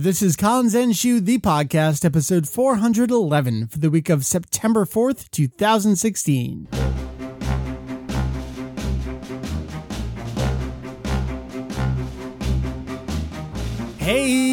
This is Collins and Kanzenshuu, the podcast, episode 411 for the week of September 4th, 2016. Hey,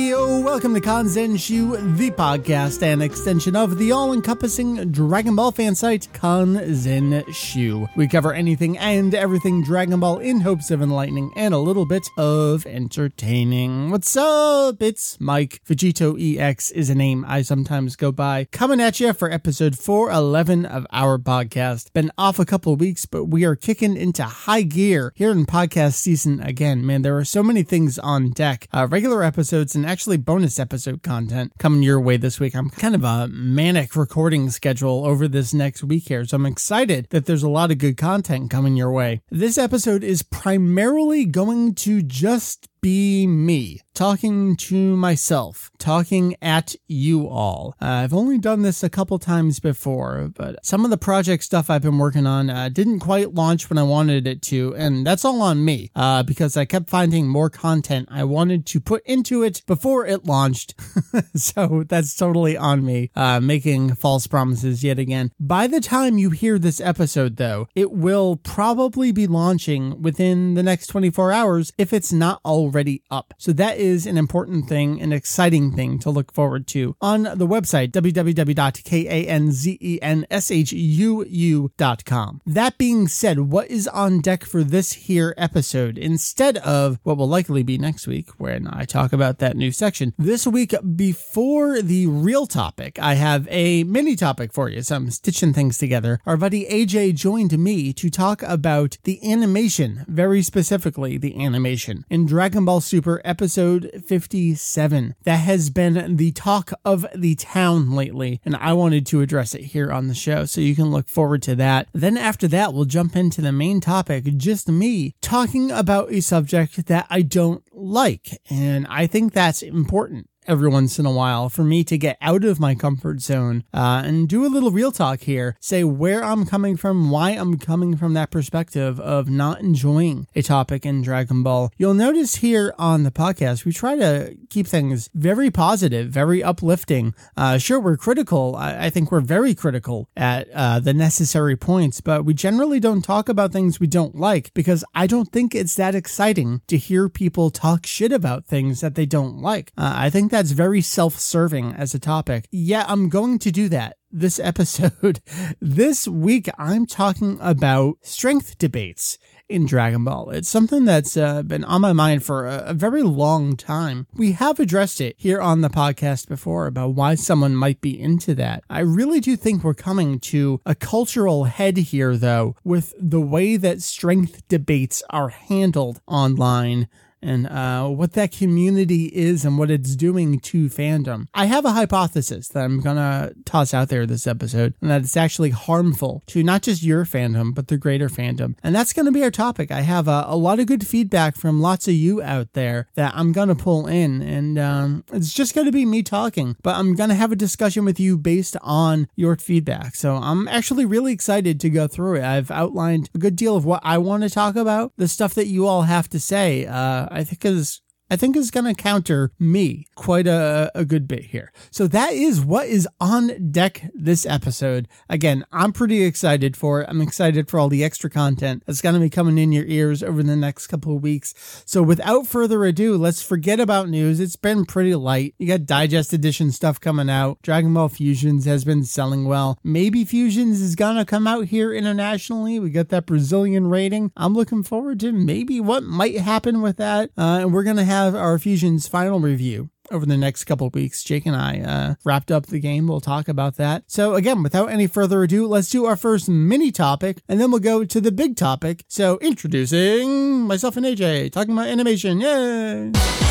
welcome to Kanzenshuu, the podcast, an extension of the all-encompassing Dragon Ball fan site, Kanzenshuu. We cover anything and everything Dragon Ball in hopes of enlightening and a little bit of entertaining. What's up? It's Mike. Vegito EX is a name I sometimes go by. Coming at you for episode 411 of our podcast. Been off a couple of weeks, but we are kicking into high gear here in podcast season again. Man, there are so many things on deck. Uh, regular episodes and actually bonus episode content coming your way this week. I'm kind of a manic recording schedule over this next week here, so I'm excited that there's a lot of good content coming your way. This episode is primarily going to just be me talking to myself, talking at you all. Uh, I've only done this a couple times before, but some of the project stuff I've been working on uh, didn't quite launch when I wanted it to, and that's all on me uh, because I kept finding more content I wanted to put into it before it launched. so that's totally on me, uh, making false promises yet again. By the time you hear this episode, though, it will probably be launching within the next 24 hours if it's not already already up. So that is an important thing, an exciting thing to look forward to on the website, www.kanzenshuu.com. That being said, what is on deck for this here episode? Instead of what will likely be next week when I talk about that new section, this week before the real topic, I have a mini topic for you. So I'm stitching things together. Our buddy AJ joined me to talk about the animation, very specifically the animation in Dragon Ball Super episode 57. That has been the talk of the town lately, and I wanted to address it here on the show, so you can look forward to that. Then after that, we'll jump into the main topic, just me talking about a subject that I don't like, and I think that's important every once in a while for me to get out of my comfort zone uh, and do a little real talk here. Say where I'm coming from, why I'm coming from that perspective of not enjoying a topic in Dragon Ball. You'll notice here on the podcast, we try to keep things very positive, very uplifting. Uh, sure, we're critical. I, I, think we're very critical at uh, the necessary points, but we generally don't talk about things we don't like because I don't think it's that exciting to hear people talk shit about things that they don't like. Uh, I think that's very self serving as a topic. Yeah, I'm going to do that this episode. this week, I'm talking about strength debates in Dragon Ball. It's something that's uh, been on my mind for a, a, very long time. We have addressed it here on the podcast before about why someone might be into that. I really do think we're coming to a cultural head here, though, with the way that strength debates are handled online and uh, what that community is and what it's doing to fandom. I have a hypothesis that I'm going to toss out there this episode, and that it's actually harmful to not just your fandom, but the greater fandom. And that's going to be our topic. I have a, a, lot of good feedback from lots of you out there that I'm going to pull in, and um, it's just going to be me talking, but I'm going to have a discussion with you based on your feedback. So I'm actually really excited to go through it. I've outlined a good deal of what I want to talk about, the stuff that you all have to say. Uh, I think is I think is going to counter me quite a, a good bit here. So that is what is on deck this episode. Again, I'm pretty excited for it. I'm excited for all the extra content that's going to be coming in your ears over the next couple of weeks. So without further ado, let's forget about news. It's been pretty light. You got Digest Edition stuff coming out. Dragon Ball Fusions has been selling well. Maybe Fusions is going to come out here internationally. We got that Brazilian rating. I'm looking forward to maybe what might happen with that. Uh, and we're going to have have our Fusion's final review over the next couple weeks. Jake and I uh, wrapped up the game. We'll talk about that. So, again, without any further ado, let's do our first mini topic and then we'll go to the big topic. So, introducing myself and AJ talking about animation. Yay!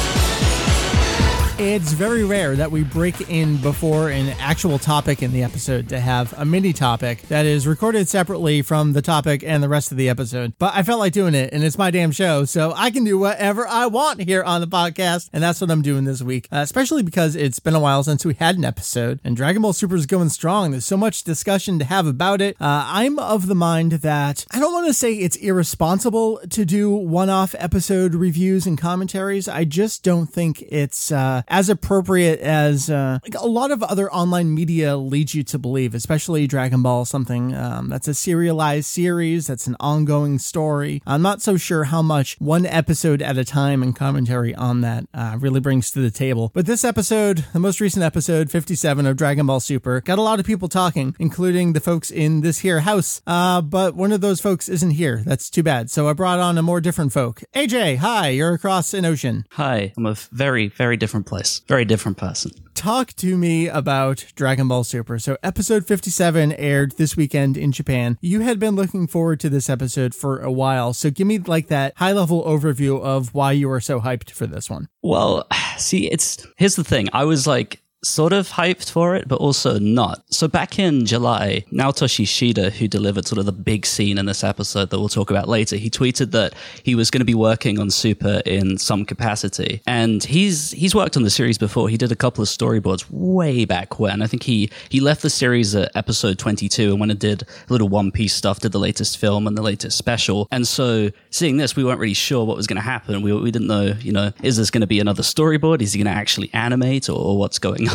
It's very rare that we break in before an actual topic in the episode to have a mini topic that is recorded separately from the topic and the rest of the episode. But I felt like doing it, and it's my damn show, so I can do whatever I want here on the podcast, and that's what I'm doing this week. Uh, especially because it's been a while since we had an episode, and Dragon Ball Super is going strong. There's so much discussion to have about it. Uh, I'm of the mind that I don't want to say it's irresponsible to do one-off episode reviews and commentaries. I just don't think it's uh, as appropriate as uh, like a lot of other online media leads you to believe, especially Dragon Ball, something um, that's a serialized series, that's an ongoing story. I'm not so sure how much one episode at a time and commentary on that uh, really brings to the table. But this episode, the most recent episode, 57 of Dragon Ball Super, got a lot of people talking, including the folks in this here house. Uh, but one of those folks isn't here. That's too bad. So I brought on a more different folk. AJ, hi, you're across an ocean. Hi, I'm a very, very different place. Very different person. Talk to me about Dragon Ball Super. So, episode 57 aired this weekend in Japan. You had been looking forward to this episode for a while. So, give me like that high level overview of why you were so hyped for this one. Well, see, it's here's the thing. I was like sort of hyped for it, but also not. So back in July, Naotoshi Shida, who delivered sort of the big scene in this episode that we'll talk about later, he tweeted that he was going to be working on Super in some capacity. And he's he's worked on the series before. He did a couple of storyboards way back when. I think he he left the series at episode 22 and went and did a little One Piece stuff, did the latest film and the latest special. And so seeing this, we weren't really sure what was going to happen. We, we didn't know, you know, is this going to be another storyboard? Is he going to actually animate or, or what's going on?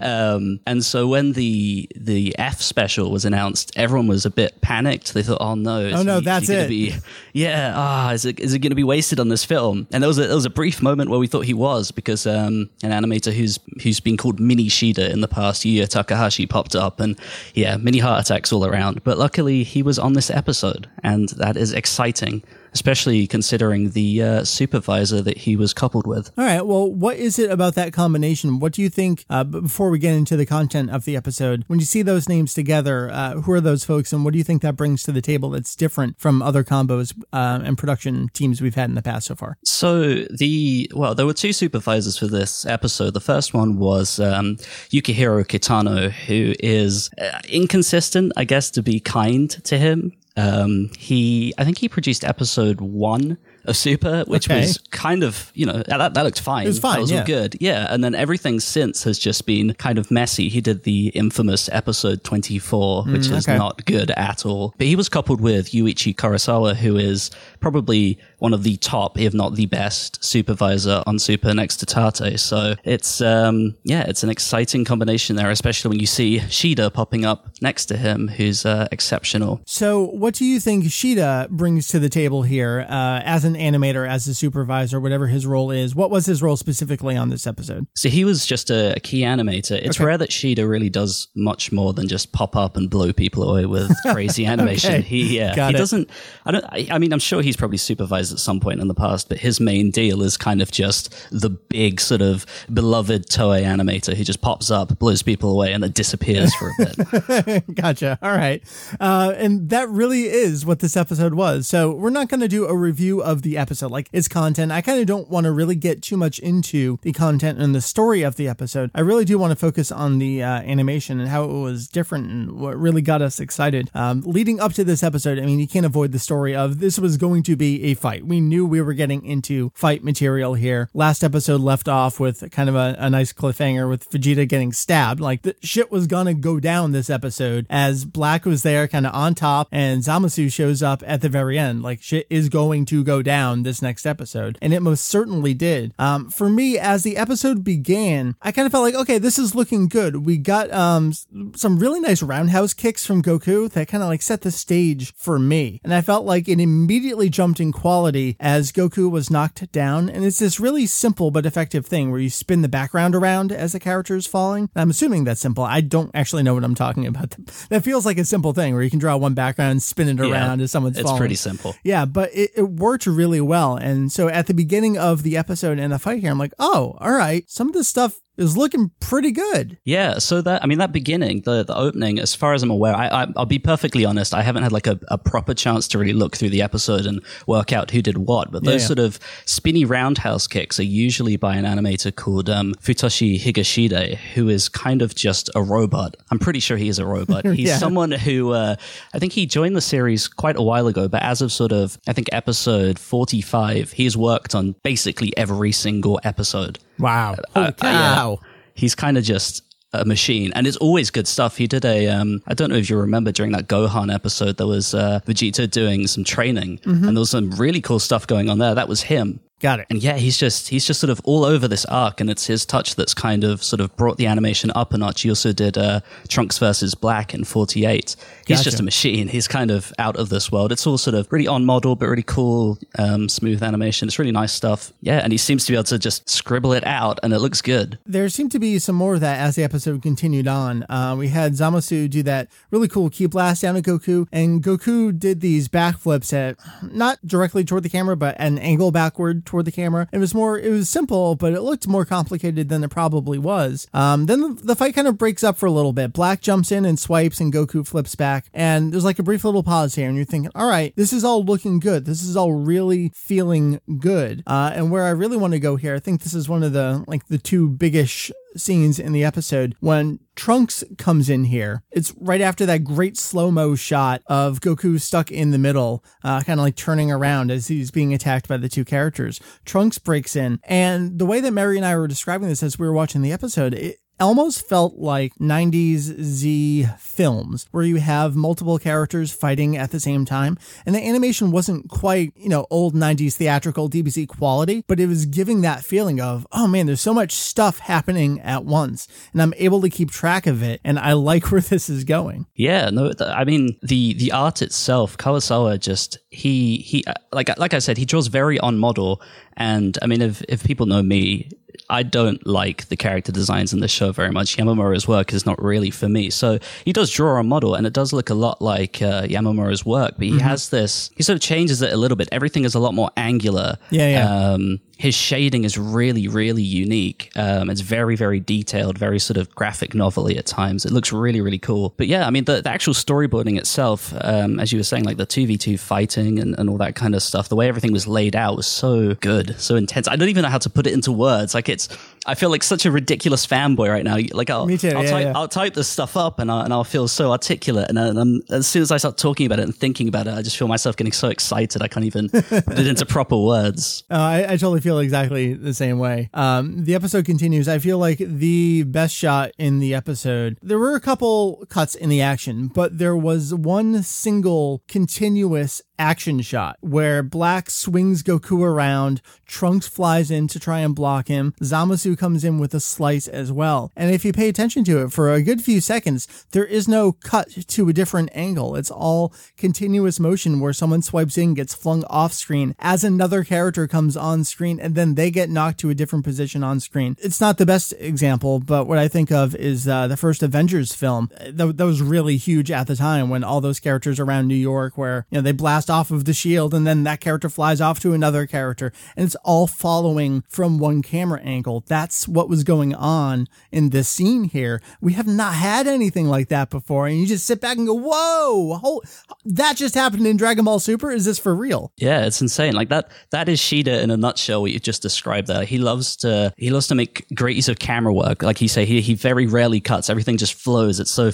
Um, and so when the the F special was announced, everyone was a bit panicked. They thought, "Oh no, is oh no, he- that's it." Be, yeah, ah, is it is it going to be wasted on this film? And there was a, there was a brief moment where we thought he was because um, an animator who's who's been called Mini Shida in the past, Yuya Takahashi, popped up, and yeah, mini heart attacks all around. But luckily, he was on this episode, and that is exciting. Especially considering the uh, supervisor that he was coupled with. All right. Well, what is it about that combination? What do you think, uh, before we get into the content of the episode, when you see those names together, uh, who are those folks and what do you think that brings to the table that's different from other combos uh, and production teams we've had in the past so far? So the well, there were two supervisors for this episode. The first one was um, Yukihiro Kitano, who is uh, inconsistent, I guess, to be kind to him. Um, he, I think he produced episode one of Super, which Okay. was kind of, you know, that, that looked fine. It was fine, That was yeah. all good. Yeah. And then everything since has just been kind of messy. He did the infamous episode 24, which is Mm, okay. not good at all. But he was coupled with Yuichi Kurosawa, who is probably one of the top, if not the best, supervisor on Super next to Tate. So it's um yeah, it's an exciting combination there, especially when you see Shida popping up next to him, who's uh, exceptional. So, what do you think Shida brings to the table here uh, as an animator, as a supervisor, whatever his role is? What was his role specifically on this episode? So he was just a, a key animator. It's Okay. rare that Shida really does much more than just pop up and blow people away with crazy animation. Okay. He yeah, Got he it. doesn't. I don't. I, I mean, I'm sure he's probably supervised at some point in the past, but his main deal is kind of just the big sort of beloved Toei animator who just pops up, blows people away, and then disappears for a bit. gotcha. All right. Uh, and that really is what this episode was. So we're not going to do a review of the episode, like its content. I kind of don't want to really get too much into the content and the story of the episode. I really do want to focus on the uh, animation and how it was different and what really got us excited. Um, leading up to this episode, I mean, you can't avoid the story of this was going to be a fight. We knew we were getting into fight material here. Last episode left off with kind of a, a nice cliffhanger with Vegeta getting stabbed. Like the shit was gonna go down this episode as Black was there kind of on top and Zamasu shows up at the very end. Like shit is going to go down this next episode. And it most certainly did. Um, for me, as the episode began, I kind of felt like, okay, this is looking good. We got um some really nice roundhouse kicks from Goku that kind of like set the stage for me. And I felt like it immediately jumped in quality as Goku was knocked down. And it's this really simple but effective thing where you spin the background around as the character is falling. I'm assuming that's simple. I don't actually know what I'm talking about. That feels like a simple thing where you can draw one background, spin it around as someone's it's falling. It's pretty simple. Yeah, but it, it worked really well. And so at the beginning of the episode and the fight here, I'm like, oh, all right, some of this stuff is looking pretty good. Yeah, so that I mean that beginning, the the opening, as far as I'm aware, I, I I'll be perfectly honest, I haven't had like a, a proper chance to really look through the episode and work out who did what. But those yeah. sort of spinny roundhouse kicks are usually by an animator called um, Futoshi Higashide, who is kind of just a robot. I'm pretty sure he is a robot. He's Yeah. someone who uh, I think he joined the series quite a while ago, but as of sort of I think episode 45, he's worked on basically every single episode. Wow. Uh, yeah. He's kind of just a machine, and it's always good stuff. He did a, um, I don't know if you remember during that Gohan episode, there was uh, Vegeta doing some training, and there was some really cool stuff going on there. That was him. Got it. And yeah, he's just he's just sort of all over this arc, and it's his touch that's kind of sort of brought the animation up a notch. He also did uh, Trunks versus Black in '48. He's Gotcha. just a machine. He's kind of out of this world. It's all sort of really on model, but really cool, um, smooth animation. It's really nice stuff. Yeah, and he seems to be able to just scribble it out, and it looks good. There seemed to be some more of that as the episode continued on. Uh, we had Zamasu do that really cool key blast down at Goku, and Goku did these backflips at not directly toward the camera, but at an angle backward toward the camera. It was more, it was simple, but it looked more complicated than it probably was. Um, then the, the fight kind of breaks up for a little bit. Black jumps in and swipes, and Goku flips back, and there's like a brief little pause here, and you're thinking, all right, this is all looking good. This is all really feeling good. Uh, and where I really want to go here, I think this is one of the like the two biggish scenes in the episode when Trunks comes in here. It's right after that great slow mo shot of Goku stuck in the middle, uh, kind of like turning around as he's being attacked by the two characters. Trunks breaks in, and the way that Mary and I were describing this as we were watching the episode, it, almost felt like 90s Z films where you have multiple characters fighting at the same time. And the animation wasn't quite, you know, old 90s theatrical DBZ quality, but it was giving that feeling of, oh man, there's so much stuff happening at once. And I'm able to keep track of it. And I like where this is going. Yeah, no, I mean the the art itself, Kurosawa just he he uh, like like I said, he draws very on model, and I mean if if people know me, I don't like the character designs in the show very much. Yamamuro's work is not really for me. So he does draw a model, and it does look a lot like uh, Yamamuro's work, but he has this, he sort of changes it a little bit. Everything is a lot more angular. Yeah, yeah. Um, his shading is really, really unique. Um, it's very, very detailed, very sort of graphic novelty at times. It looks really, really cool. But yeah, I mean, the, the actual storyboarding itself, um, as you were saying, like the 2v2 fighting and, and all that kind of stuff, the way everything was laid out was so good, so intense. I don't even know how to put it into words. Like it's, I feel like such a ridiculous fanboy right now. Like I'll, Me too, I'll, yeah, type, yeah. I'll type this stuff up and, I, and I'll feel so articulate. And, and I'm, as soon as I start talking about it and thinking about it, I just feel myself getting so excited. I can't even put it into proper words. Uh, I, I totally feel exactly the same way. Um, the episode continues. I feel like the best shot in the episode, there were a couple cuts in the action, but there was one single continuous action shot where Black swings Goku around, Trunks flies in to try and block him, Zamasu comes in with a slice as well. And if you pay attention to it for a good few seconds, there is no cut to a different angle. It's all continuous motion where someone swipes in, gets flung off screen as another character comes on screen, and then they get knocked to a different position on screen. It's not the best example, but what I think of is uh, the first Avengers film. That, that was really huge at the time when all those characters around New York, where you know they blast off of the shield, and then that character flies off to another character, and it's all following from one camera angle. That's what was going on in this scene here. We have not had anything like that before, and you just sit back and go, "Whoa, that just happened in Dragon Ball Super. Is this for real?" Yeah, it's insane. Like that that is Shida in a nutshell what you just described there. He loves to he loves to make great use of camera work. Like you say, he he very rarely cuts. Everything just flows. It's so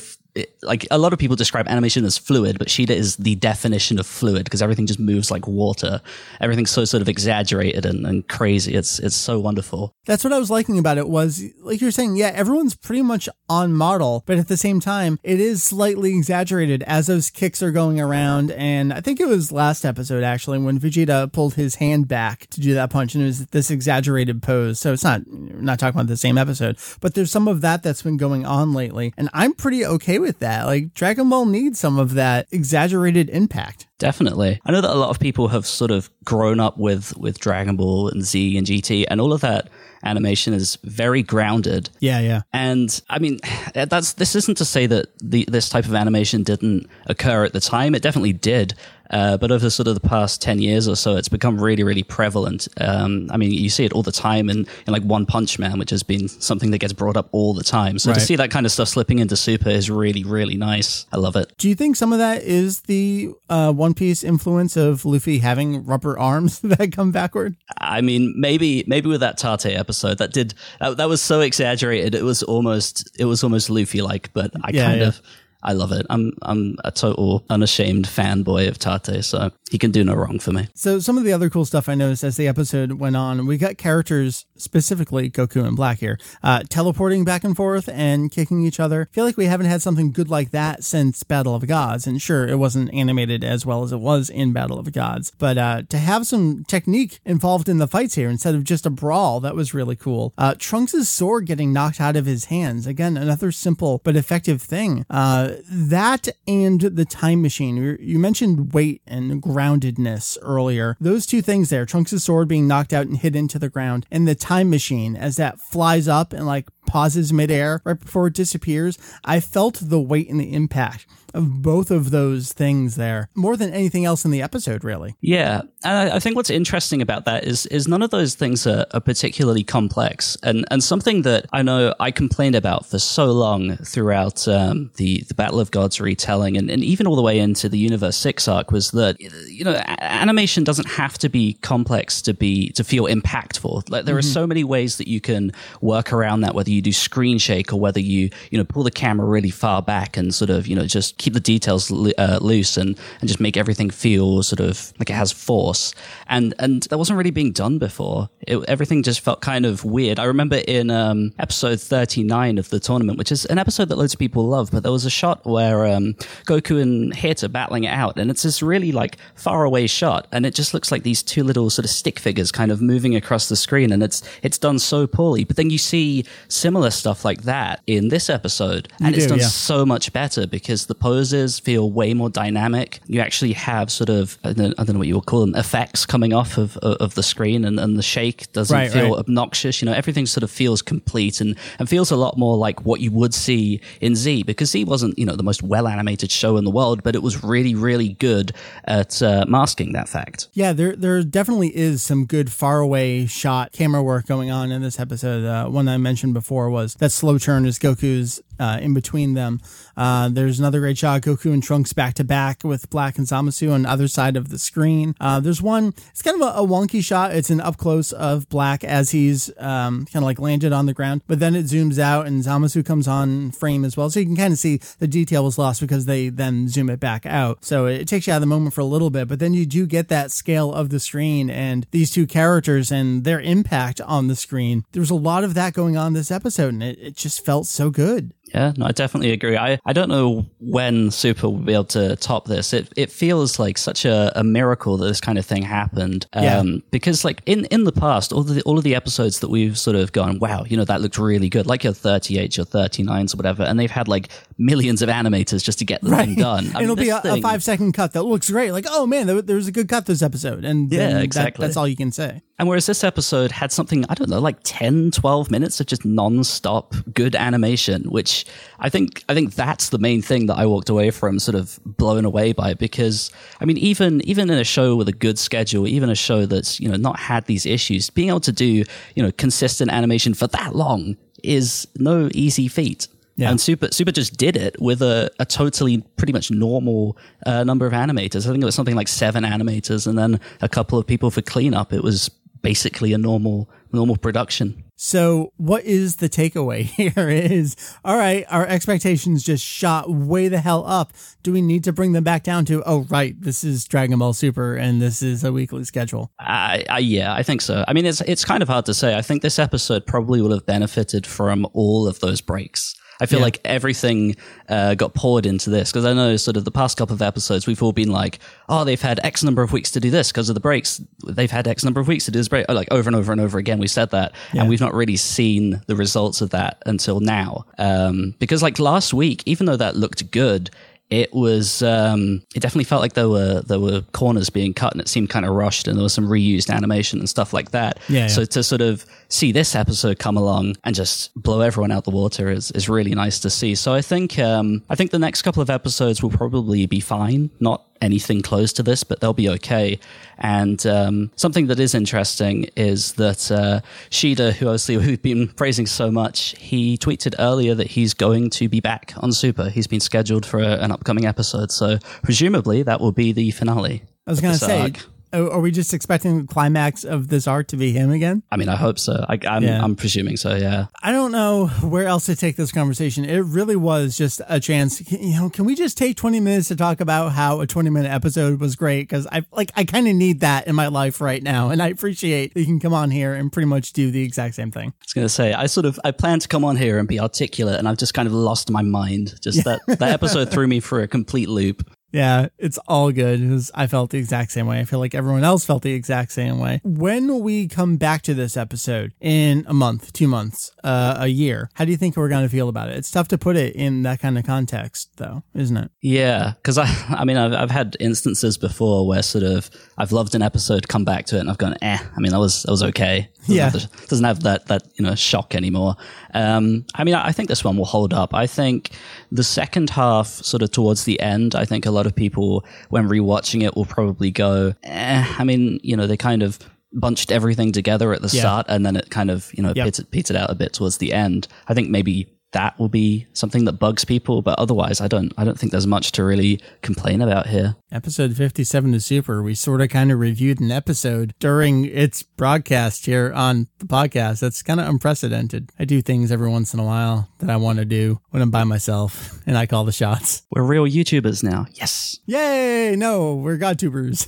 like a lot of people describe animation as fluid, but Shida is the definition of fluid because everything just moves like water. Everything's so sort of exaggerated and, and crazy. It's it's so wonderful. That's what I was liking about it was like you're saying, yeah, everyone's pretty much on model, but at the same time, it is slightly exaggerated as those kicks are going around. And I think it was last episode actually when Vegeta pulled his hand back to do that punch and it was this exaggerated pose. So it's not not talking about the same episode, but there's some of that that's been going on lately. And I'm pretty okay with that. Like Dragon Ball needs some of that exaggerated impact. Definitely. I know that a lot of people have sort of grown up with with Dragon Ball and Z and GT and all of that animation is very grounded. Yeah, yeah. And I mean, that's this isn't to say that the this type of animation didn't occur at the time. It definitely did. Uh, but over sort of the past 10 years or so, it's become really, really prevalent. Um, I mean, you see it all the time in, in like One Punch Man, which has been something that gets brought up all the time. So Right. to see that kind of stuff slipping into Super is really, really nice. I love it. Do you think some of that is the uh, One Piece influence of Luffy having rubber arms that come backward? I mean, maybe maybe with that Tate episode, that did that, that was so exaggerated. It was almost it was almost Luffy like, but I Yeah, kind yeah. of I love it. I'm I'm a total unashamed fanboy of Tate, so he can do no wrong for me. So some of the other cool stuff I noticed as the episode went on, we got characters specifically Goku and Black here, uh, teleporting back and forth and kicking each other. I feel like we haven't had something good like that since Battle of Gods, and sure, it wasn't animated as well as it was in Battle of Gods, but uh, to have some technique involved in the fights here instead of just a brawl, that was really cool. Uh, Trunks' sword getting knocked out of his hands, again, another simple but effective thing. Uh, that and the time machine. You mentioned weight and groundedness earlier. Those two things there, Trunks' sword being knocked out and hit into the ground, and the time machine as that flies up and like pauses midair right before it disappears. I felt the weight and the impact of both of those things there more than anything else in the episode, really. Yeah, and I think what's interesting about that is is none of those things are, are, particularly complex, and and something that I know I complained about for so long throughout um, the the Battle of Gods retelling, and, and even all the way into the Universe Six arc, was that you know animation doesn't have to be complex to be to feel impactful. Like there mm-hmm. are so many ways that you can work around that, whether you do screen shake or whether you you know pull the camera really far back and sort of you know just keep the details uh, loose and, and just make everything feel sort of like it has force. And and that wasn't really being done before. It, everything just felt kind of weird. I remember in um, episode 39 of the tournament, which is an episode that loads of people love, but there was a shot where um, Goku and Hit are battling it out, and it's this really like far away shot, and it just looks like these two little sort of stick figures kind of moving across the screen, and it's it's done so poorly. But then you see similar stuff like that in this episode, and you it's done yeah. so much better because the poses feel way more dynamic. You actually have sort of I don't, I don't know what you would call them effects coming off of of the screen, and, and the shake doesn't right, feel right. obnoxious. You know, everything sort of feels complete and and feels a lot more like what you would see in Z because Z wasn't you know the most well animated show in the world, but it was really really good at uh, masking that fact. Yeah, there there definitely is some good far away shot camera work going on in this episode. Uh, one I mentioned before was that slow turn is Goku's uh, in between them. Uh, there's another great shot, Goku and Trunks back to back with Black and Zamasu on the other side of the screen. Uh, there's one, it's kind of a, a, wonky shot. It's an up close of Black as he's um, kind of like landed on the ground, but then it zooms out and Zamasu comes on frame as well. So you can kind of see the detail was lost because they then zoom it back out. So it takes you out of the moment for a little bit, but then you do get that scale of the screen and these two characters and their impact on the screen. There's a lot of that going on this episode and it, it just felt so good. Yeah, no, I definitely agree. I, I don't know when Super will be able to top this. It it feels like such a, a miracle that this kind of thing happened. Um, yeah. Because like in, in the past, all of the all of the episodes that we've sort of gone, wow, you know, that looked really good, like your 38, your 39s or whatever, and they've had like millions of animators just to get the right. thing done. I it'll mean, be a, thing, a, five second cut that looks great. Like, oh man, there, there was a good cut this episode. And yeah, exactly. That, that's all you can say. And whereas this episode had something, I don't know, like 10, 12 minutes of just non-stop good animation, which I think, I think that's the main thing that I walked away from sort of blown away by because, I mean, even, even in a show with a good schedule, even a show that's, you know, not had these issues, being able to do, you know, consistent animation for that long is no easy feat. Yeah. And Super Super just did it with a, a totally pretty much normal uh, number of animators. I think it was something like seven animators and then a couple of people for cleanup. It was basically a normal normal production. So what is the takeaway here is all right, our expectations just shot way the hell up. Do we need to bring them back down to oh right, this is Dragon Ball Super and this is a weekly schedule? Uh, uh, yeah, I think so. I mean it's it's kind of hard to say. I think this episode probably would have benefited from all of those breaks. I feel yeah. like everything uh, got poured into this because I know sort of the past couple of episodes we've all been like, oh, they've had X number of weeks to do this because of the breaks. They've had X number of weeks to do this break. Like over and over and over again, we said that, yeah. and we've not really seen the results of that until now. Um, because like last week, even though that looked good, it was um, it definitely felt like there were there were corners being cut and it seemed kind of rushed and there was some reused animation and stuff like that. Yeah, yeah. So to sort of see this episode come along and just blow everyone out the water is, is really nice to see. So I think um, I think the next couple of episodes will probably be fine. Not anything close to this, but they'll be okay. And um, something that is interesting is that uh, Shida, who obviously we've been praising so much, he tweeted earlier that he's going to be back on Super. He's been scheduled for a, an upcoming episode, so presumably that will be the finale. I was going to say, arc Are we just expecting the climax of this arc to be him again? I mean, I hope so. I, am Yeah. I'm presuming so. Yeah. I don't know where else to take this conversation. It really was just a chance. You know, can we just take 20 minutes to talk about how a 20 minute episode was great? Because I like, I kind of need that in my life right now. And I appreciate that you can come on here and pretty much do the exact same thing. I was going to say, I sort of, I plan to come on here and be articulate, and I've just kind of lost my mind. Just that, that episode threw me for a complete loop. Yeah, it's all good because I felt the exact same way. I feel like everyone else felt the exact same way. When we come back to this episode in a month, two months, uh, a year, how do you think we're going to feel about it? It's tough to put it in that kind of context, though, isn't it? Yeah, because I, I mean, I've, I've had instances before where sort of I've loved an episode, come back to it, and I've gone, eh. I mean, that was that was okay. Doesn't Yeah. have the- doesn't have that that you know shock anymore. Um, I mean, I think this one will hold up. I think the second half, sort of towards the end, I think a lot of people when rewatching it will probably go, eh. I mean, you know, they kind of bunched everything together at the Yeah. start, and then it kind of you know Yep. petered, petered out a bit towards the end. I think maybe that will be something that bugs people, but otherwise, I don't. I don't think there's much to really complain about here. Episode 57 to Super, we sort of kind of reviewed an episode during its broadcast here on the podcast. That's kind of unprecedented. I do things every once in a while that I want to do when I'm by myself and I call the shots. We're real YouTubers now. Yes. Yay! No, we're GodTubers.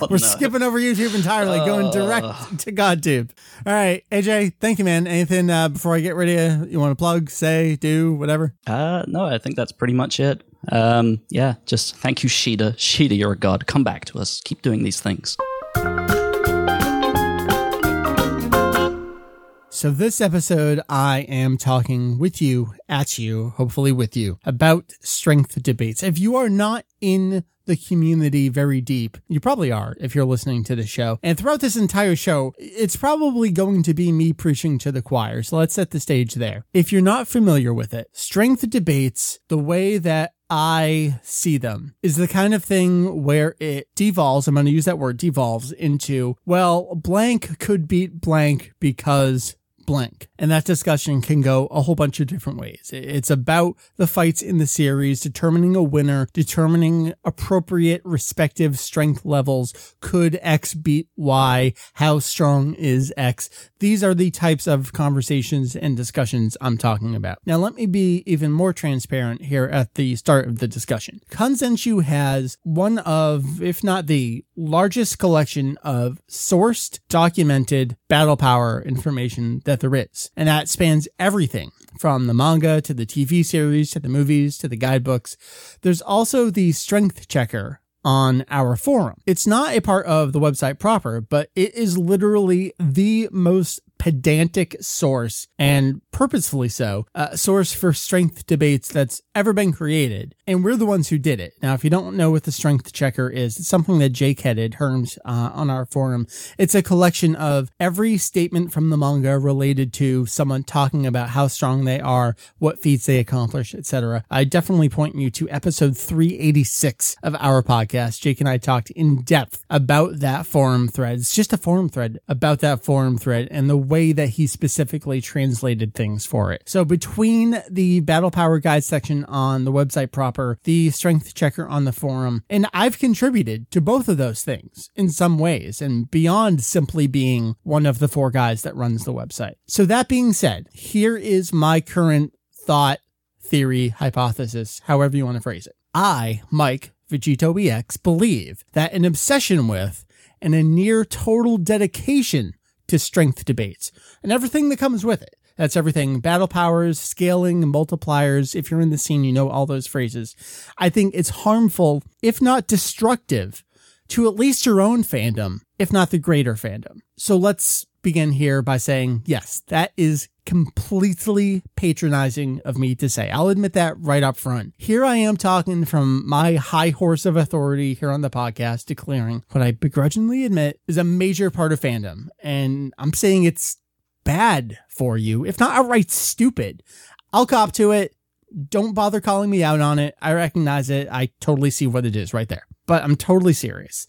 Oh, We're no. skipping over YouTube entirely, going direct to GodTube. All right, AJ, thank you, man. Anything uh, before I get ready? You want to plug, say, do, whatever? Uh, no, I think that's pretty much it. Um, yeah, just thank you, Shida. Shida, you're a god. Come back to us. Keep doing these things. So, this episode, I am talking with you, at you, hopefully with you, about strength debates. If you are not in the community very deep, you probably are if you're listening to the show. And throughout this entire show, it's probably going to be me preaching to the choir. So, let's set the stage there. If you're not familiar with it, strength debates, the way that I see them is the kind of thing where it devolves. I'm going to use that word devolves into, well, blank could beat blank because blank. And that discussion can go a whole bunch of different ways. It's about the fights in the series, determining a winner, determining appropriate respective strength levels. Could X beat Y? How strong is X? These are the types of conversations and discussions I'm talking about. Now, let me be even more transparent here at the start of the discussion. Kanzenshuu has one of, if not the largest collection of sourced, documented battle power information that there is. And that spans everything from the manga to the TV series to the movies to the guidebooks. There's also the strength checker on our forum. It's not a part of the website proper, but it is literally the most pedantic source and purposefully so source for strength debates that's ever been created and we're the ones who did it. Now if you don't know what the strength checker is it's something that jake headed herms uh, on our forum. It's a collection of every statement from the manga related to someone talking about how strong they are what feats they accomplish etc i definitely point you to episode 386 of our podcast. Jake and i talked in depth about that forum thread. It's just a forum thread about that forum thread and the way that he specifically translated things for it. So between the battle power guide section on the website proper, the strength checker on the forum, and I've contributed to both of those things in some ways and beyond simply being one of the four guys that runs the website. So that being said, here is my current thought, theory, hypothesis, however you want to phrase it. I, Mike, Vegito EX, believe that an obsession with and a near total dedication to strength debates and everything that comes with it. That's everything battle powers, scaling, multipliers. If you're in the scene, you know all those phrases. I think it's harmful, if not destructive, to at least your own fandom, if not the greater fandom. So let's begin here by saying, yes, that is completely patronizing of me to say. I'll admit that right up front. Here I am talking from my high horse of authority here on the podcast, declaring what I begrudgingly admit is a major part of fandom. And I'm saying it's bad for you, if not outright stupid. I'll cop to it. Don't bother calling me out on it. I recognize it. I totally see what it is right there. But I'm totally serious.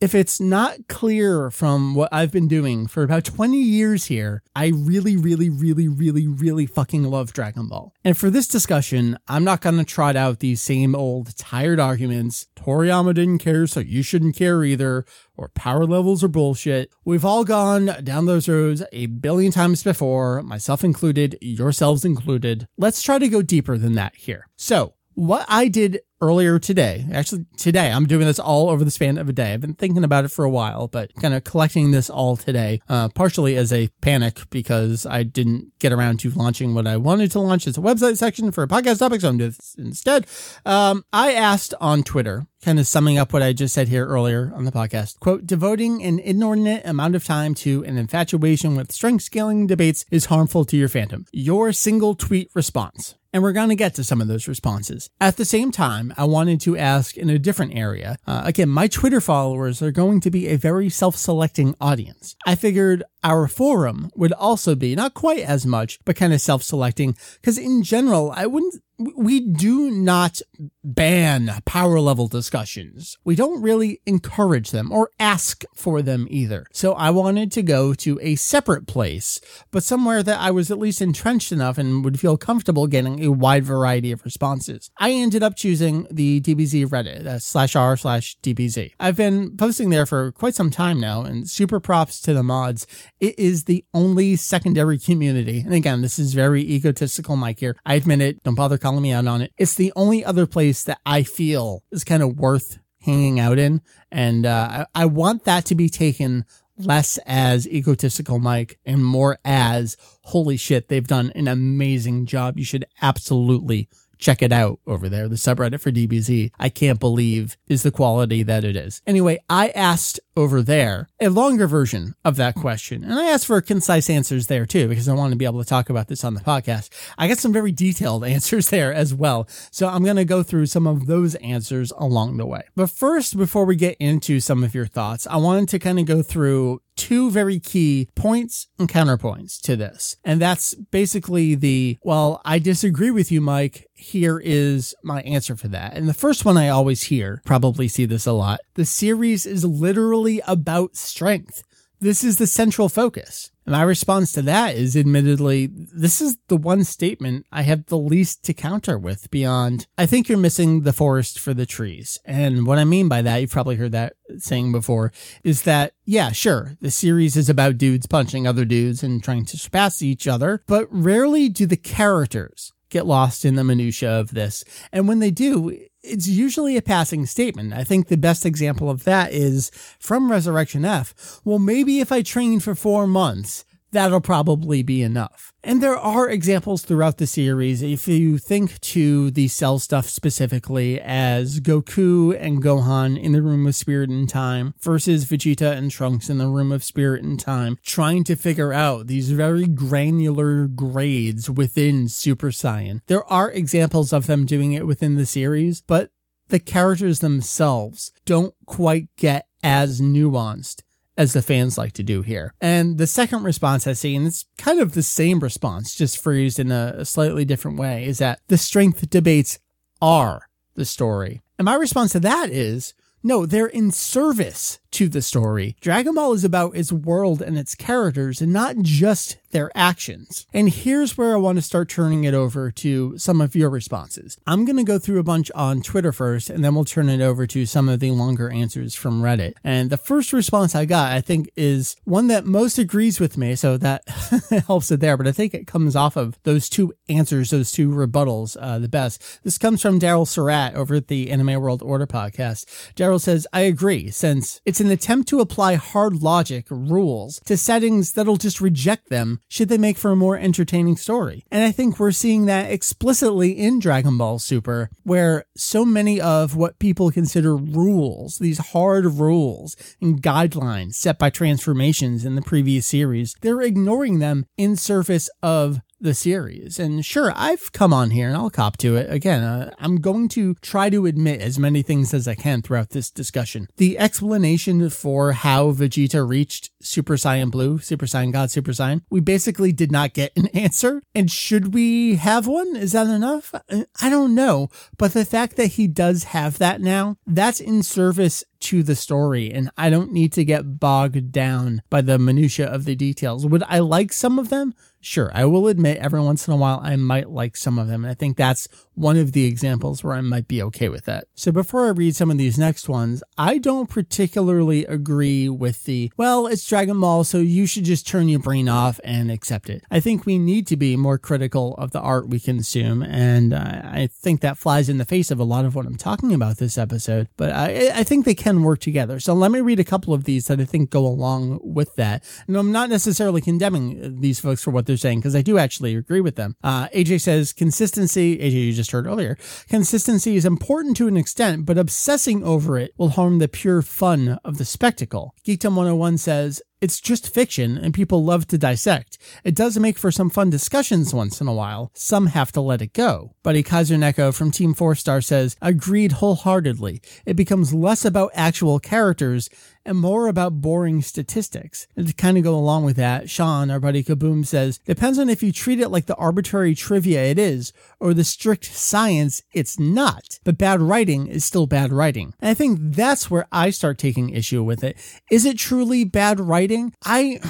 If it's not clear from what I've been doing for about 20 years here, I really, really, really, really, really fucking love Dragon Ball. And for this discussion, I'm not to trot out these same old tired arguments. Toriyama didn't care, so you shouldn't care either, or power levels are bullshit. We've all gone down those roads a billion times before, myself included, yourselves included. Let's try to go deeper than that here. So, what I did earlier today. Actually, today I'm doing this all over the span of a day. I've been thinking about it for a while, but kind of collecting this all today, uh, partially as a panic because I didn't get around to launching what I wanted to launch as a website section for a podcast topic. So I'm doing this instead. Um, I asked on Twitter, kind of summing up what I just said here earlier on the podcast, quote, devoting an inordinate amount of time to an infatuation with strength scaling debates is harmful to your fandom. Your single tweet response and we're going to get to some of those responses. At the same time, I wanted to ask in a different area. Uh, again, my Twitter followers are going to be a very self selecting audience. I figured our forum would also be not quite as much, but kind of self selecting, because in general, I wouldn't we do not ban power level discussions. We don't really encourage them or ask for them either. So I wanted to go to a separate place, but somewhere that I was at least entrenched enough and would feel comfortable getting a wide variety of responses. I ended up choosing the DBZ Reddit, uh, slash r slash DBZ. I've been posting there for quite some time now and super props to the mods. It is the only secondary community. And again, this is very egotistical, Mike here. I admit it. Don't bother calling me out on it. It's the only other place that I feel is kind of worth hanging out in. And uh, I, I want that to be taken less as egotistical Mike and more as holy shit, they've done an amazing job. You should absolutely check it out over there. The subreddit for DBZ, I can't believe is the quality that it is. Anyway, I asked over there a longer version of that question, and I asked for concise answers there too, because I want to be able to talk about this on the podcast. I got some very detailed answers there as well. So I'm going to go through some of those answers along the way. But first, before we get into some of your thoughts, I wanted to kind of go through two very key points and counterpoints to this. And that's basically the, well, I disagree with you, Mike. Here is my answer for that. And the first one I always hear, probably see this a lot. The series is literally about strength. This is the central focus. And my response to that is admittedly, this is the one statement I have the least to counter with beyond, I think you're missing the forest for the trees. And what I mean by that, you've probably heard that saying before, is that, yeah, sure, the series is about dudes punching other dudes and trying to surpass each other, but rarely do the characters get lost in the minutia of this. And when they do, it's usually a passing statement. I think the best example of that is from Resurrection F. Well, maybe if I train for four months, that'll probably be enough. And there are examples throughout the series. If you think to the Cell stuff specifically as Goku and Gohan in the Room of Spirit and Time versus Vegeta and Trunks in the Room of Spirit and Time, trying to figure out these very granular grades within Super Saiyan. There are examples of them doing it within the series, but the characters themselves don't quite get as nuanced as the fans like to do here. And the second response I see, and it's kind of the same response, just phrased in a, slightly different way, is that the strength debates are the story. And my response to that is no, they're in service to the story. Dragon Ball is about its world and its characters and not just their actions. And here's where I want to start turning it over to some of your responses. I'm going to go through a bunch on Twitter first, and then we'll turn it over to some of the longer answers from Reddit. And the first response I got, I think, is one that most agrees with me. So that helps it there. But I think it comes off of those two answers, those two rebuttals, uh, the best. This comes from Daryl Surat over at the Anime World Order podcast. Daryl says, I agree, since it's an attempt to apply hard logic rules to settings that'll just reject them should they make for a more entertaining story. And I think we're seeing that explicitly in Dragon Ball Super, where so many of what people consider rules, these hard rules and guidelines set by transformations in the previous series, they're ignoring them in service of the series. And sure, I've come on here and I'll cop to it. Again, uh, I'm going to try to admit as many things as I can throughout this discussion. The explanation for how Vegeta reached Super Saiyan Blue, Super Saiyan God, Super Saiyan, we basically did not get an answer. And should we have one? Is that enough? I don't know. But the fact that he does have that now, that's in service to the story and I don't need to get bogged down by the minutia of the details. Would I like some of them? Sure, I will admit every once in a while I might like some of them. And I think that's one of the examples where I might be okay with that. So before I read some of these next ones, I don't particularly agree with the, well, it's Dragon Ball, so you should just turn your brain off and accept it. I think we need to be more critical of the art we consume. And uh, I think that flies in the face of a lot of what I'm talking about this episode. But I, I think they can work together. So let me read a couple of these that I think go along with that. And I'm not necessarily condemning these folks for what they're saying because I do actually agree with them. Uh, AJ says consistency. AJ, you just heard earlier. Consistency is important to an extent, but obsessing over it will harm the pure fun of the spectacle. Geekdom 101 says it's just fiction and people love to dissect. It does make for some fun discussions once in a while. Some have to let it go. Buddy KaiserNeko from Team 4 Star says, agreed wholeheartedly. It becomes less about actual characters and more about boring statistics. And to kind of go along with that, Sean, our buddy Kaboom says, depends on if you treat it like the arbitrary trivia it is or the strict science it's not. But bad writing is still bad writing. And I think that's where I start taking issue with it. Is it truly bad writing? I.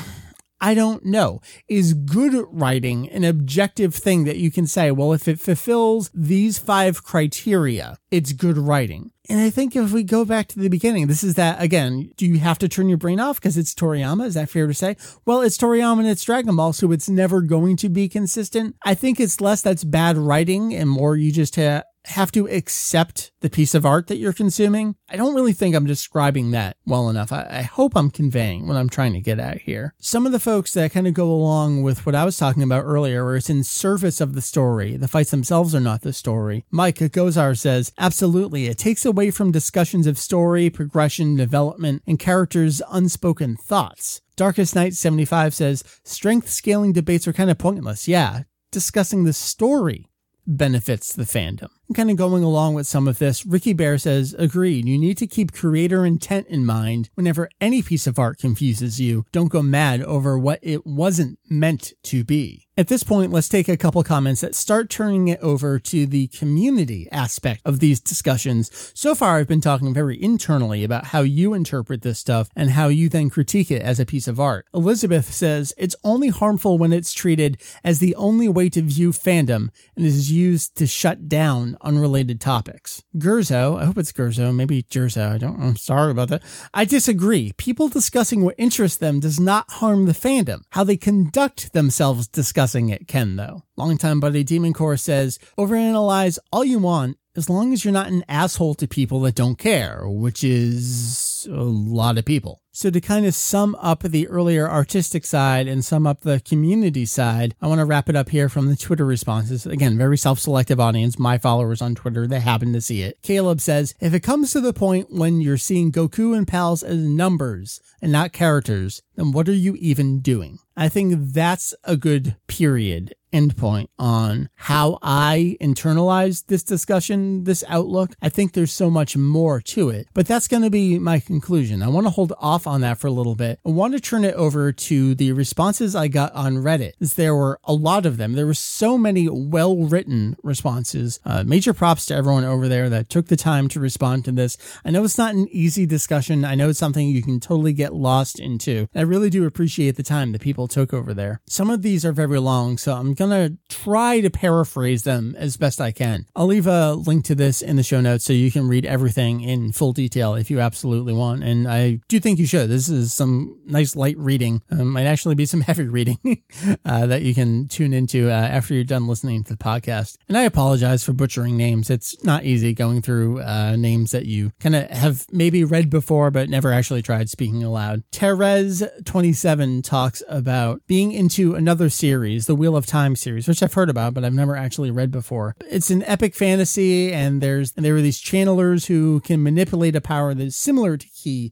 I don't know. Is good writing an objective thing that you can say, well, if it fulfills these five criteria, it's good writing? And I think if we go back to the beginning, this is that again, do you have to turn your brain off because it's Toriyama? Is that fair to say? Well, it's Toriyama and it's Dragon Ball, so it's never going to be consistent. I think it's less that's bad writing and more you just have have to accept the piece of art that you're consuming. I don't really think I'm describing that well enough. I, I, hope I'm conveying what I'm trying to get at here. Some of the folks that kind of go along with what I was talking about earlier, where it's in service of the story, the fights themselves are not the story. Mike Gozar says, absolutely, it takes away from discussions of story, progression, development, and characters' unspoken thoughts. Darkest Night 75 says, strength scaling debates are kind of pointless. Yeah, discussing the story benefits the fandom kind of going along with some of this, Ricky Bear says, agreed. You need to keep creator intent in mind whenever any piece of art confuses you. Don't go mad over what it wasn't meant to be. At this point, let's take a couple comments that start turning it over to the community aspect of these discussions. So far, I've been talking very internally about how you interpret this stuff and how you then critique it as a piece of art. Elizabeth says it's only harmful when it's treated as the only way to view fandom and is used to shut down unrelated topics. Gerzo, I hope it's Gerzo, maybe Jerzo, I don't, I'm sorry about that. I disagree. People discussing what interests them does not harm the fandom. How they conduct themselves discussing it can, though. Longtime buddy Demon Core says, overanalyze all you want as long as you're not an asshole to people that don't care, which is a lot of people. So, to kind of sum up the earlier artistic side and sum up the community side, I want to wrap it up here from the Twitter responses. Again, very self selective audience, my followers on Twitter, they happen to see it. Caleb says, If it comes to the point when you're seeing Goku and pals as numbers and not characters, then what are you even doing? I think that's a good period endpoint on how I internalize this discussion, this outlook. I think there's so much more to it, but that's going to be my conclusion. I want to hold off on that for a little bit. I want to turn it over to the responses I got on Reddit. There were a lot of them. There were so many well written responses. Uh, major props to everyone over there that took the time to respond to this. I know it's not an easy discussion. I know it's something you can totally get lost into. I really do appreciate the time that people took over there. Some of these are very long, so I'm going to try to paraphrase them as best I can. I'll leave a link to this in the show notes so you can read everything in full detail if you absolutely want. And I do think you should. This is some nice light reading. Um, might actually be some heavy reading uh, that you can tune into uh, after you're done listening to the podcast. And I apologize for butchering names. It's not easy going through uh, names that you kind of have maybe read before but never actually tried speaking aloud. Terez27 talks about being into another series, the Wheel of Time series, which I've heard about, but I've never actually read before. It's an epic fantasy, and there's and there are these channelers who can manipulate a power that is similar to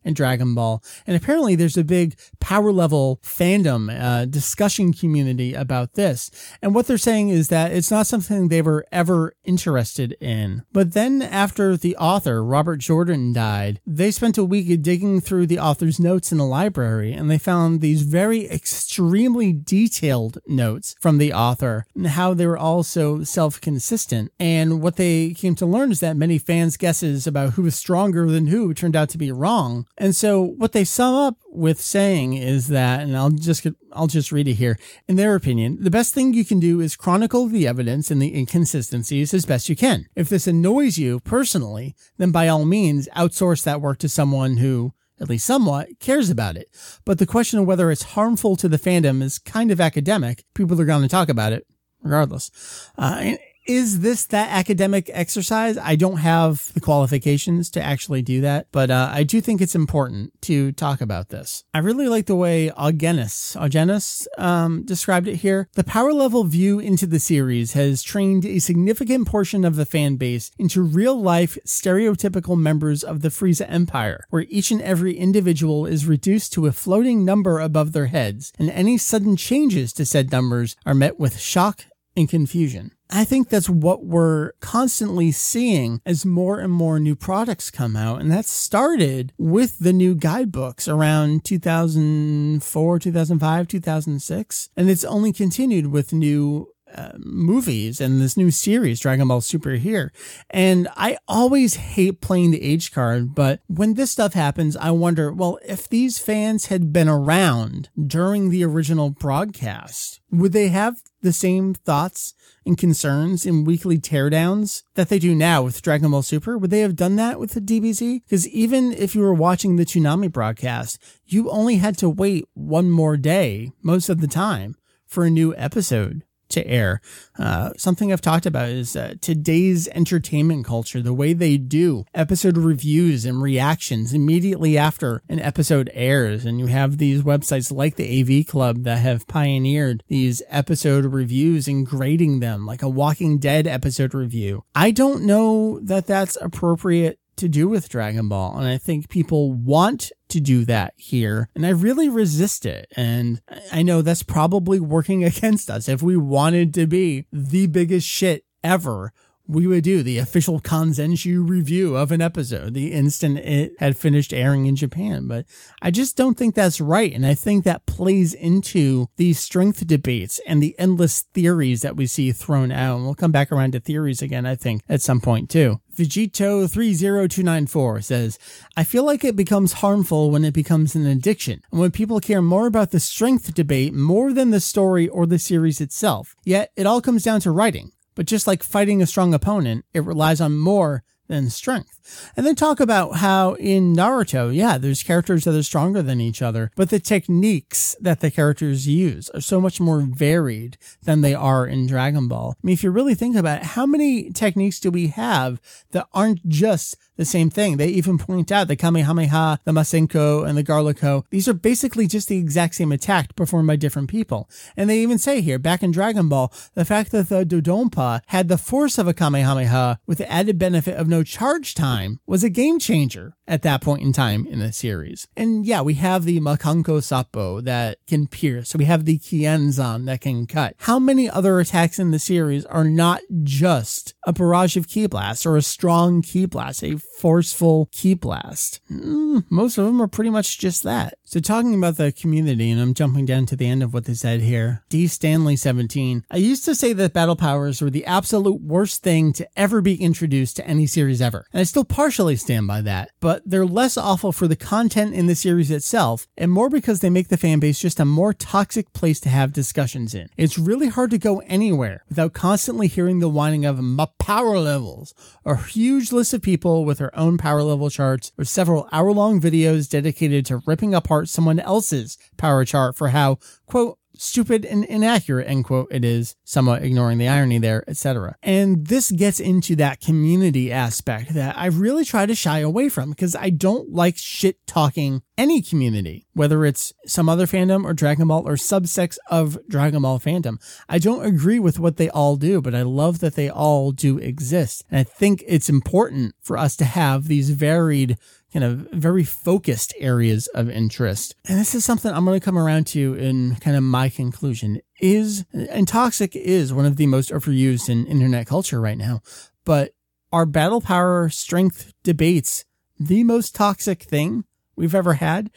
And Dragon Ball. And apparently, there's a big power level fandom uh, discussion community about this. And what they're saying is that it's not something they were ever interested in. But then, after the author Robert Jordan died, they spent a week digging through the author's notes in the library, and they found these very extremely detailed notes from the author and how they were all so self consistent. And what they came to learn is that many fans' guesses about who was stronger than who turned out to be wrong. And so what they sum up with saying is that, and I'll just I'll just read it here. In their opinion, the best thing you can do is chronicle the evidence and the inconsistencies as best you can. If this annoys you personally, then by all means outsource that work to someone who at least somewhat, cares about it. But the question of whether it's harmful to the fandom is kind of academic. People are going to talk about it regardless. Uh, is this that academic exercise? I don't have the qualifications to actually do that, but uh, I do think it's important to talk about this. I really like the way Augenis, Augenis um, described it here. The power level view into the series has trained a significant portion of the fan base into real life stereotypical members of the Frieza Empire, where each and every individual is reduced to a floating number above their heads, and any sudden changes to said numbers are met with shock and confusion. I think that's what we're constantly seeing as more and more new products come out. And that started with the new guidebooks around 2004, 2005, 2006. And it's only continued with new movies and this new series, Dragon Ball Super here. And I always hate playing the age card, but when this stuff happens, I wonder, well, if these fans had been around during the original broadcast, would they have the same thoughts and concerns in weekly teardowns that they do now with Dragon Ball Super? Would they have done that with the DBZ? Because even if you were watching the Toonami broadcast, you only had to wait one more day most of the time for a new episode to air. Uh, something I've talked about is uh, today's entertainment culture, the way they do episode reviews and reactions immediately after an episode airs. And you have these websites like the AV Club that have pioneered these episode reviews and grading them like a Walking Dead episode review. I don't know that that's appropriate to do with Dragon Ball. And I think people want to do that here. And I really resist it. And I know that's probably working against us. If we wanted to be the biggest shit ever, we would do the official Kanzenshuu review of an episode the instant it had finished airing in Japan. But I just don't think that's right. And I think that plays into the strength debates and the endless theories that we see thrown out. And we'll come back around to theories again, I think, at some point too. Vegito30294 says, I feel like it becomes harmful when it becomes an addiction and when people care more about the strength debate more than the story or the series itself. Yet it all comes down to writing. But just like fighting a strong opponent, it relies on more than strength. And then talk about how in Naruto, yeah, there's characters that are stronger than each other, but the techniques that the characters use are so much more varied than they are in Dragon Ball. I mean, if you really think about it, how many techniques do we have that aren't just the same thing. They even point out the Kamehameha, the Masenko, and the Garlico. These are basically just the exact same attack performed by different people. And they even say here, back in Dragon Ball, the fact that the Dodonpa had the force of a Kamehameha with the added benefit of no charge time was a game changer at that point in time in the series. And yeah, we have the Makanko Sappo that can pierce. So we have the Kienzan that can cut. How many other attacks in the series are not just a barrage of ki blasts or a strong ki blast, a forceful ki blast. Mm, most of them are pretty much just that. So talking about the community, and I'm jumping down to the end of what they said here. D. Stanley 17. I used to say that battle powers were the absolute worst thing to ever be introduced to any series ever. And I still partially stand by that, but they're less awful for the content in the series itself, and more because they make the fanbase just a more toxic place to have discussions in. It's really hard to go anywhere without constantly hearing the whining of my power levels, a huge list of people with their own power level charts, or several hour long videos dedicated to ripping apart someone else's power chart for how, quote, stupid and inaccurate, end quote, it is, somewhat ignoring the irony there, etc. And this gets into that community aspect that I really try to shy away from because I don't like shit talking any community, whether it's some other fandom or Dragon Ball or subsects of Dragon Ball fandom. I don't agree with what they all do, but I love that they all do exist. And I think it's important for us to have these varied kind of very focused areas of interest. And this is something I'm going to come around to in kind of my conclusion is, and toxic is one of the most overused in internet culture right now, but are battle power strength debates the most toxic thing we've ever had?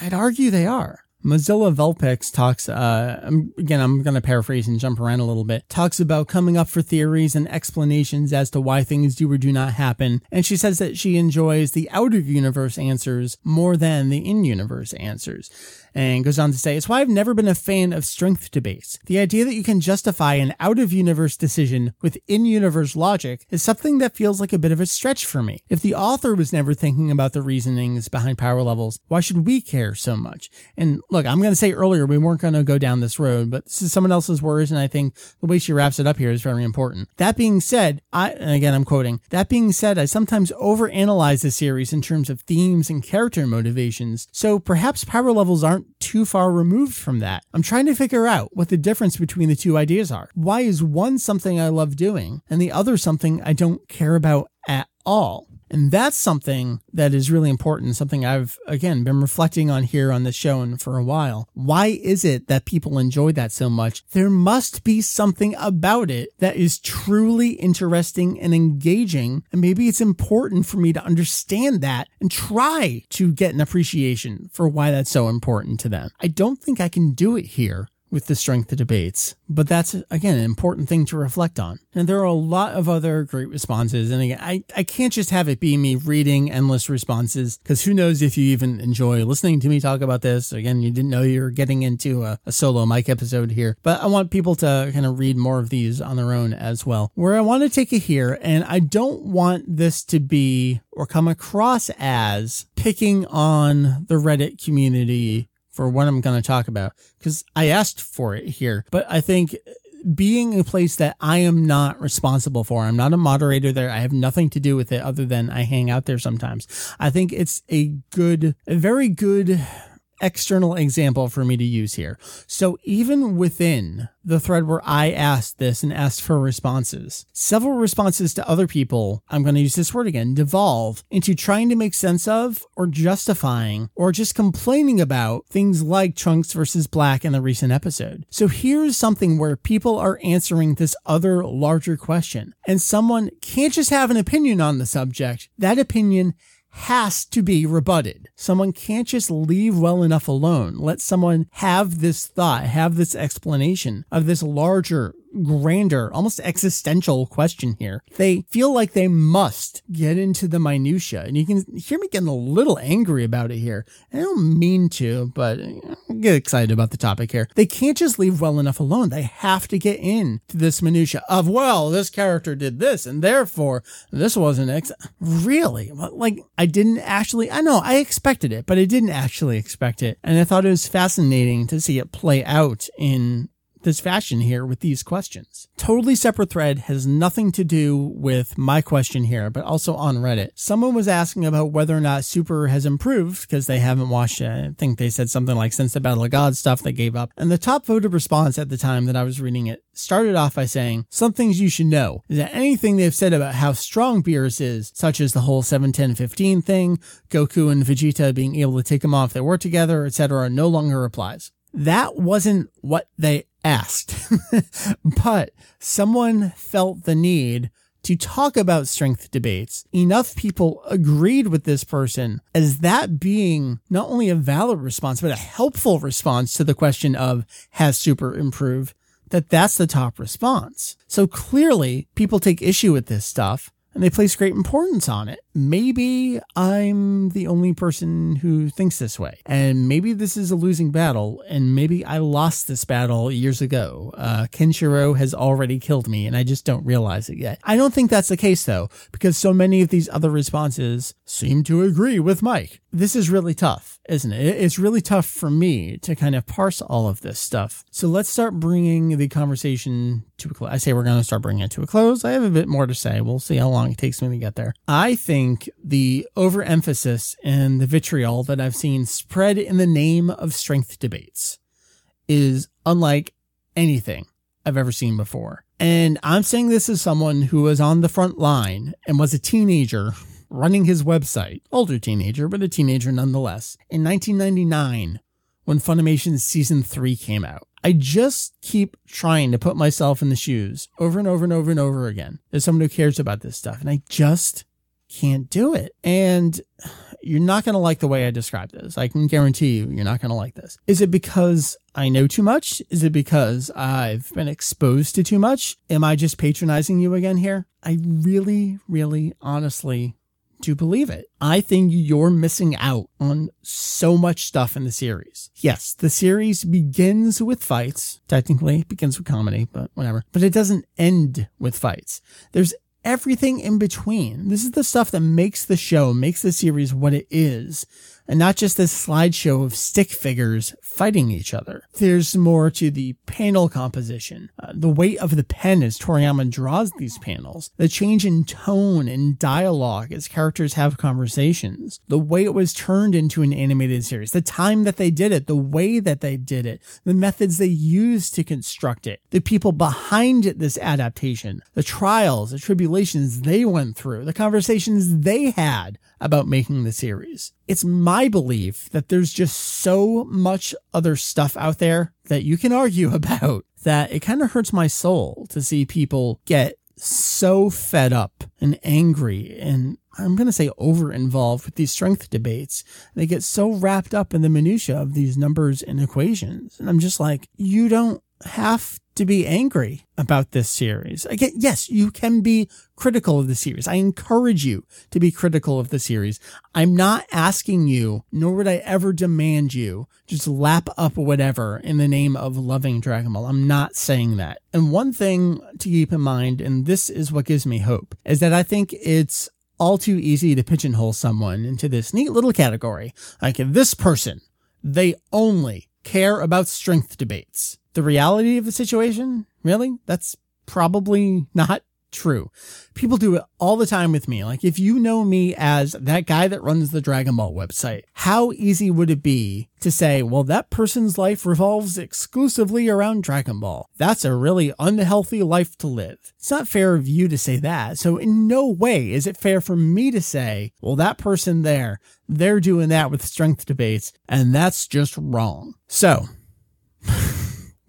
I'd argue they are. Mozilla Vulpix talks, uh, again, I'm going to paraphrase and jump around a little bit, talks about coming up for theories and explanations as to why things do or do not happen. And she says that she enjoys the out of universe answers more than the in universe answers and goes on to say, it's why I've never been a fan of strength debates. The idea that you can justify an out of universe decision with in universe logic is something that feels like a bit of a stretch for me. If the author was never thinking about the reasonings behind power levels, why should we care so much? And look, I'm going to say earlier, we weren't going to go down this road, but this is someone else's words. And I think the way she wraps it up here is very important. That being said, I, and again, I'm quoting, that being said, I sometimes overanalyze the series in terms of themes and character motivations. So perhaps power levels aren't too far removed from that. I'm trying to figure out what the difference between the two ideas are. Why is one something I love doing and the other something I don't care about at all? And that's something that is really important, something I've, again, been reflecting on here on the show and for a while. Why is it that people enjoy that so much? There must be something about it that is truly interesting and engaging. And maybe it's important for me to understand that and try to get an appreciation for why that's so important to them. I don't think I can do it here with the strength of debates. But that's, again, an important thing to reflect on. And there are a lot of other great responses. And again, I, I can't just have it be me reading endless responses because who knows if you even enjoy listening to me talk about this. Again, you didn't know you were getting into a, a solo mic episode here, but I want people to kind of read more of these on their own as well. Where I want to take it here, and I don't want this to be or come across as picking on the Reddit community for what I'm going to talk about because I asked for it here. But I think being a place that I am not responsible for, I'm not a moderator there. I have nothing to do with it other than I hang out there sometimes. I think it's a good, a very good external example for me to use here. So even within the thread where I asked this and asked for responses, several responses to other people, I'm going to use this word again, devolve into trying to make sense of or justifying or just complaining about things like Trunks versus Black in the recent episode. So here's something where people are answering this other larger question and someone can't just have an opinion on the subject. That opinion has to be rebutted. Someone can't just leave well enough alone. Let someone have this thought, have this explanation of this larger grander, almost existential question here. They feel like they must get into the minutia, and you can hear me getting a little angry about it here. I don't mean to, but I get excited about the topic here. They can't just leave well enough alone. They have to get in to this minutia of, well, this character did this, and therefore this wasn't ex- really like I didn't actually. I know I expected it, but I didn't actually expect it, and I thought it was fascinating to see it play out in this fashion here with these questions. Totally separate thread has nothing to do with my question here, but also on Reddit. Someone was asking about whether or not Super has improved because they haven't watched it. I think they said something like since the Battle of God stuff they gave up. And the top voted response at the time that I was reading it started off by saying, some things you should know is that anything they've said about how strong Beerus is, such as the whole 7-10-15 thing, Goku and Vegeta being able to take him off they work together, etc., no longer applies. That wasn't what they asked, but someone felt the need to talk about strength debates. Enough people agreed with this person as that being not only a valid response, but a helpful response to the question of has super improved, that that's the top response. So clearly people take issue with this stuff and they place great importance on it. Maybe I'm the only person who thinks this way, and maybe this is a losing battle, and maybe I lost this battle years ago. Uh, Kenshiro has already killed me, and I just don't realize it yet. I don't think that's the case though, because so many of these other responses seem to agree with Mike. This is really tough, isn't it? It's really tough for me to kind of parse all of this stuff. So let's start bringing the conversation to a close. I say we're going to start bringing it to a close. I have a bit more to say. We'll see how long it takes me to get there. I think the overemphasis and the vitriol that I've seen spread in the name of strength debates is unlike anything I've ever seen before. And I'm saying this as someone who was on the front line and was a teenager running his website, older teenager, but a teenager nonetheless, in 1999 when Funimation season three came out. I just keep trying to put myself in the shoes over and over and over and over again as someone who cares about this stuff. And I just can't do it. And you're not going to like the way I describe this. I can guarantee you, you're not going to like this. Is it because I know too much? Is it because I've been exposed to too much? Am I just patronizing you again here? I really, really, honestly do believe it. I think you're missing out on so much stuff in the series. Yes, the series begins with fights. Technically, it begins with comedy, but whatever. But it doesn't end with fights. There's everything in between. This is the stuff that makes the show, makes the series what it is and not just this slideshow of stick figures fighting each other. There's more to the panel composition, uh, the weight of the pen as Toriyama draws these panels, the change in tone and dialogue as characters have conversations, the way it was turned into an animated series, the time that they did it, the way that they did it, the methods they used to construct it, the people behind this adaptation, the trials, the tribulations they went through, the conversations they had about making the series. It's my belief that there's just so much other stuff out there that you can argue about that it kind of hurts my soul to see people get so fed up and angry and I'm going to say over involved with these strength debates. They get so wrapped up in the minutia of these numbers and equations. And I'm just like, you don't have to be angry about this series. Again, yes, you can be critical of the series. I encourage you to be critical of the series. I'm not asking you, nor would I ever demand you just lap up whatever in the name of loving Dragon Ball. I'm not saying that. And one thing to keep in mind, and this is what gives me hope, is that I think it's all too easy to pigeonhole someone into this neat little category. Like this person, they only care about strength debates the reality of the situation? Really? That's probably not true. People do it all the time with me. Like, if you know me as that guy that runs the Dragon Ball website, how easy would it be to say, well, that person's life revolves exclusively around Dragon Ball? That's a really unhealthy life to live. It's not fair of you to say that. So, in no way is it fair for me to say, well, that person there, they're doing that with strength debates, and that's just wrong. So,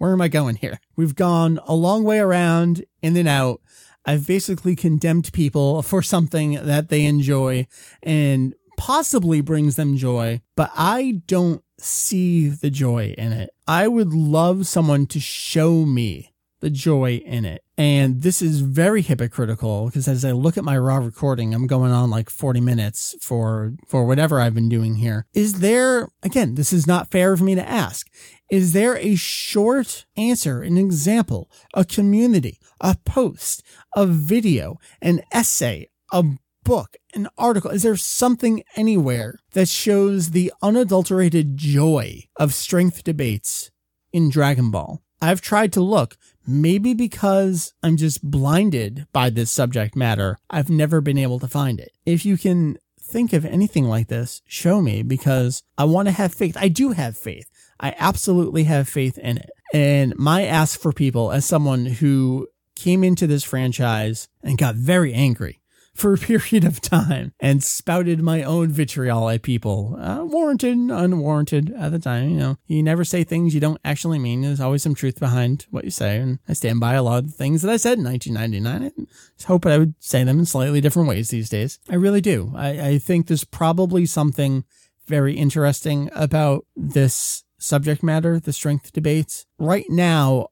where am I going here? We've gone a long way around, in and out. I've basically condemned people for something that they enjoy and possibly brings them joy, but I don't see the joy in it. I would love someone to show me the joy in it. And this is very hypocritical because as I look at my raw recording, I'm going on like 40 minutes for, for whatever I've been doing here. Is there, again, this is not fair of me to ask. Is there a short answer, an example, a community, a post, a video, an essay, a book, an article? Is there something anywhere that shows the unadulterated joy of strength debates in Dragon Ball? I've tried to look, maybe because I'm just blinded by this subject matter. I've never been able to find it. If you can think of anything like this, show me because I want to have faith. I do have faith. I absolutely have faith in it. And my ask for people as someone who came into this franchise and got very angry for a period of time and spouted my own vitriol at people, uh, warranted, and unwarranted at the time. You know, you never say things you don't actually mean. There's always some truth behind what you say. And I stand by a lot of the things that I said in 1999. I just hope I would say them in slightly different ways these days. I really do. I, I think there's probably something very interesting about this subject matter, the strength debates. Right now,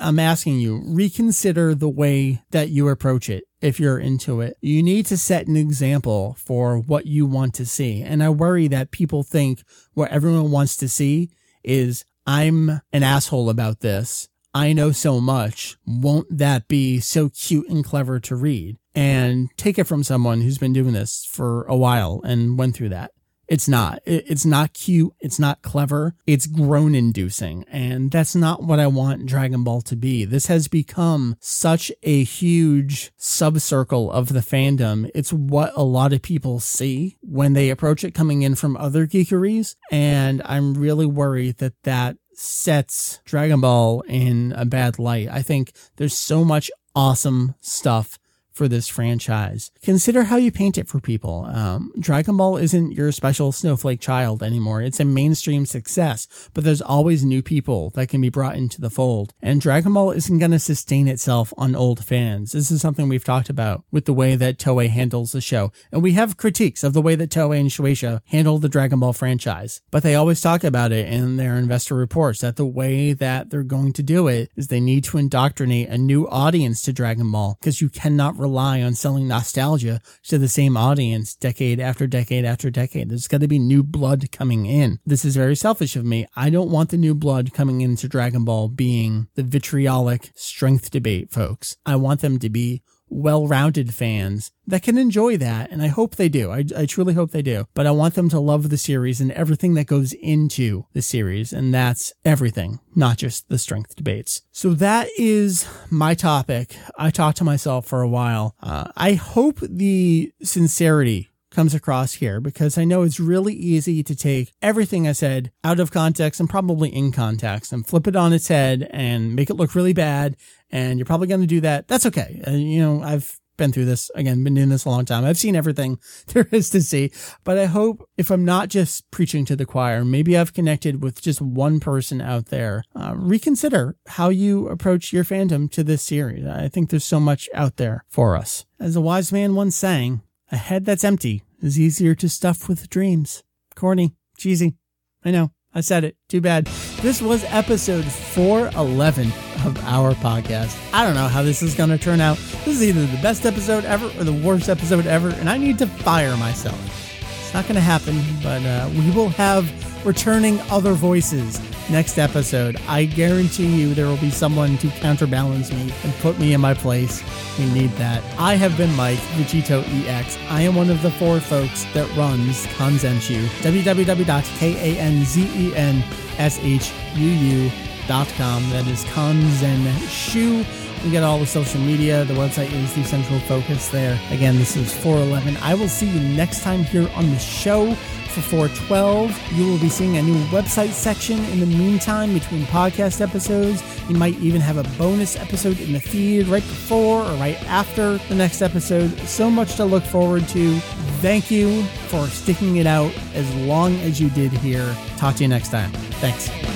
I'm asking you, reconsider the way that you approach it if you're into it. You need to set an example for what you want to see. And I worry that people think what everyone wants to see is I'm an asshole about this. I know so much. Won't that be so cute and clever to read? And take it from someone who's been doing this for a while and went through that. It's not. It's not cute. It's not clever. It's groan inducing. And that's not what I want Dragon Ball to be. This has become such a huge subcircle of the fandom. It's what a lot of people see when they approach it coming in from other geekeries. And I'm really worried that that sets Dragon Ball in a bad light. I think there's so much awesome stuff for this franchise. Consider how you paint it for people. Um, Dragon Ball isn't your special snowflake child anymore. It's a mainstream success, but there's always new people that can be brought into the fold. And Dragon Ball isn't going to sustain itself on old fans. This is something we've talked about with the way that Toei handles the show. And we have critiques of the way that Toei and Shueisha handle the Dragon Ball franchise, but they always talk about it in their investor reports that the way that they're going to do it is they need to indoctrinate a new audience to Dragon Ball because you cannot rely on selling nostalgia to the same audience decade after decade after decade. There's got to be new blood coming in. This is very selfish of me. I don't want the new blood coming into Dragon Ball being the vitriolic strength debate folks. I want them to be well-rounded fans that can enjoy that. And I hope they do. I, I truly hope they do. But I want them to love the series and everything that goes into the series. And that's everything, not just the strength debates. So that is my topic. I talked to myself for a while. Uh, I hope the sincerity comes across here because I know it's really easy to take everything I said out of context and probably in context and flip it on its head and make it look really bad. And you're probably going to do that. That's okay. Uh, you know, I've been through this again, been doing this a long time. I've seen everything there is to see, but I hope if I'm not just preaching to the choir, maybe I've connected with just one person out there. Uh, reconsider how you approach your fandom to this series. I think there's so much out there for us. As a wise man once sang, a head that's empty is easier to stuff with dreams. Corny, cheesy. I know. I said it. Too bad. This was episode 411 of our podcast. I don't know how this is going to turn out. This is either the best episode ever or the worst episode ever, and I need to fire myself. It's not going to happen, but uh, we will have returning other voices next episode. I guarantee you there will be someone to counterbalance me and put me in my place. We need that. I have been Mike, Vegito EX. I am one of the four folks that runs Kanzenshuu. www.kanzenshuu.com. That is Kanzenshuu. We get all the social media. The website is the central focus there. Again, this is 411. I will see you next time here on the show for 412. You will be seeing a new website section in the meantime between podcast episodes. You might even have a bonus episode in the feed right before or right after the next episode. So much to look forward to. Thank you for sticking it out as long as you did here. Talk to you next time. Thanks.